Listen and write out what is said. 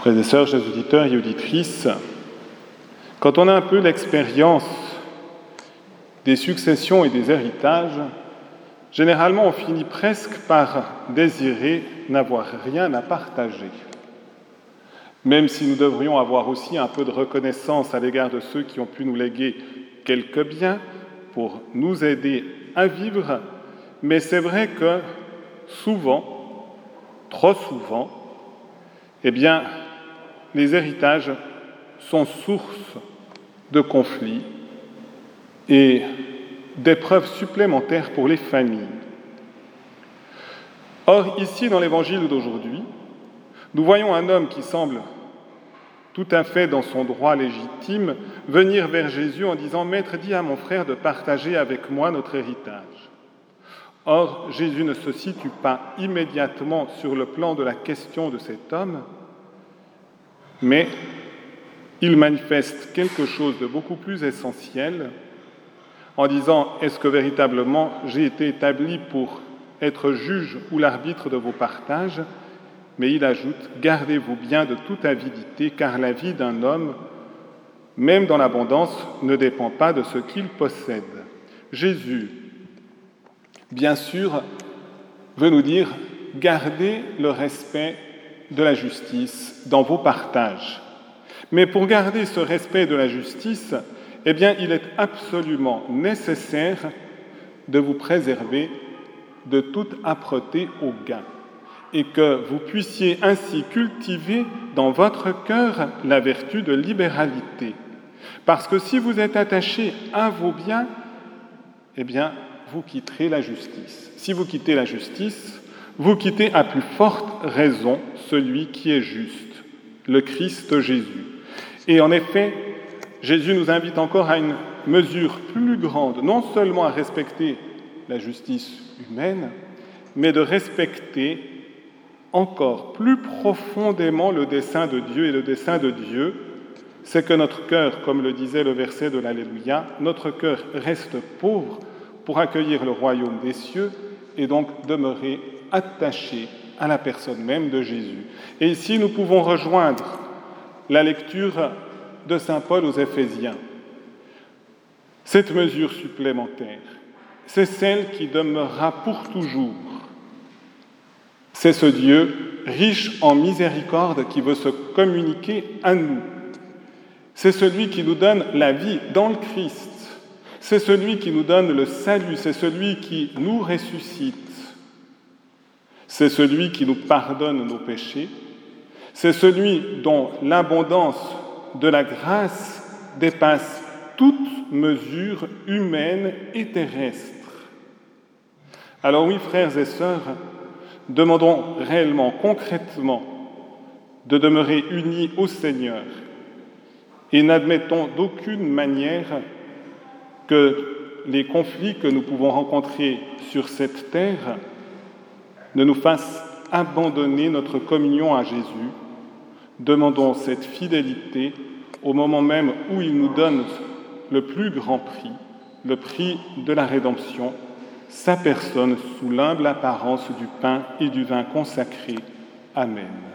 Frères et sœurs, chers auditeurs et auditrices, quand on a un peu l'expérience des successions et des héritages, généralement on finit presque par désirer n'avoir rien à partager. Même si nous devrions avoir aussi un peu de reconnaissance à l'égard de ceux qui ont pu nous léguer quelques biens pour nous aider à vivre, mais c'est vrai que souvent, trop souvent, eh bien, les héritages sont source de conflits et d'épreuves supplémentaires pour les familles. Or, ici, dans l'évangile d'aujourd'hui, nous voyons un homme qui semble tout à fait dans son droit légitime venir vers Jésus en disant Maître, dis à mon frère de partager avec moi notre héritage. Or, Jésus ne se situe pas immédiatement sur le plan de la question de cet homme, mais il manifeste quelque chose de beaucoup plus essentiel en disant Est-ce que véritablement j'ai été établi pour être juge ou l'arbitre de vos partages? Mais il ajoute Gardez-vous bien de toute avidité, car la vie d'un homme, même dans l'abondance, ne dépend pas de ce qu'il possède. Jésus, bien sûr, veut nous dire Gardez le respect de la justice dans vos partages. Mais pour garder ce respect de la justice, eh bien, il est absolument nécessaire de vous préserver de toute âpreté au gain et que vous puissiez ainsi cultiver dans votre cœur la vertu de libéralité. Parce que si vous êtes attaché à vos biens, eh bien, vous quitterez la justice. Si vous quittez la justice, vous quittez à plus forte raison celui qui est juste, le Christ Jésus. Et en effet, Jésus nous invite encore à une mesure plus grande, non seulement à respecter la justice humaine, mais de respecter encore plus profondément le dessein de Dieu. Et le dessein de Dieu, c'est que notre cœur, comme le disait le verset de l'Alléluia, notre cœur reste pauvre pour accueillir le royaume des cieux et donc demeurer attaché à la personne même de Jésus. Et ici, nous pouvons rejoindre la lecture de Saint Paul aux Éphésiens. Cette mesure supplémentaire, c'est celle qui demeurera pour toujours. C'est ce Dieu riche en miséricorde qui veut se communiquer à nous. C'est celui qui nous donne la vie dans le Christ. C'est celui qui nous donne le salut. C'est celui qui nous ressuscite. C'est celui qui nous pardonne nos péchés. C'est celui dont l'abondance de la grâce dépasse toute mesure humaine et terrestre. Alors oui, frères et sœurs, demandons réellement, concrètement, de demeurer unis au Seigneur et n'admettons d'aucune manière que les conflits que nous pouvons rencontrer sur cette terre ne nous fassent abandonner notre communion à Jésus Demandons cette fidélité au moment même où il nous donne le plus grand prix, le prix de la rédemption, sa personne sous l'humble apparence du pain et du vin consacré. Amen.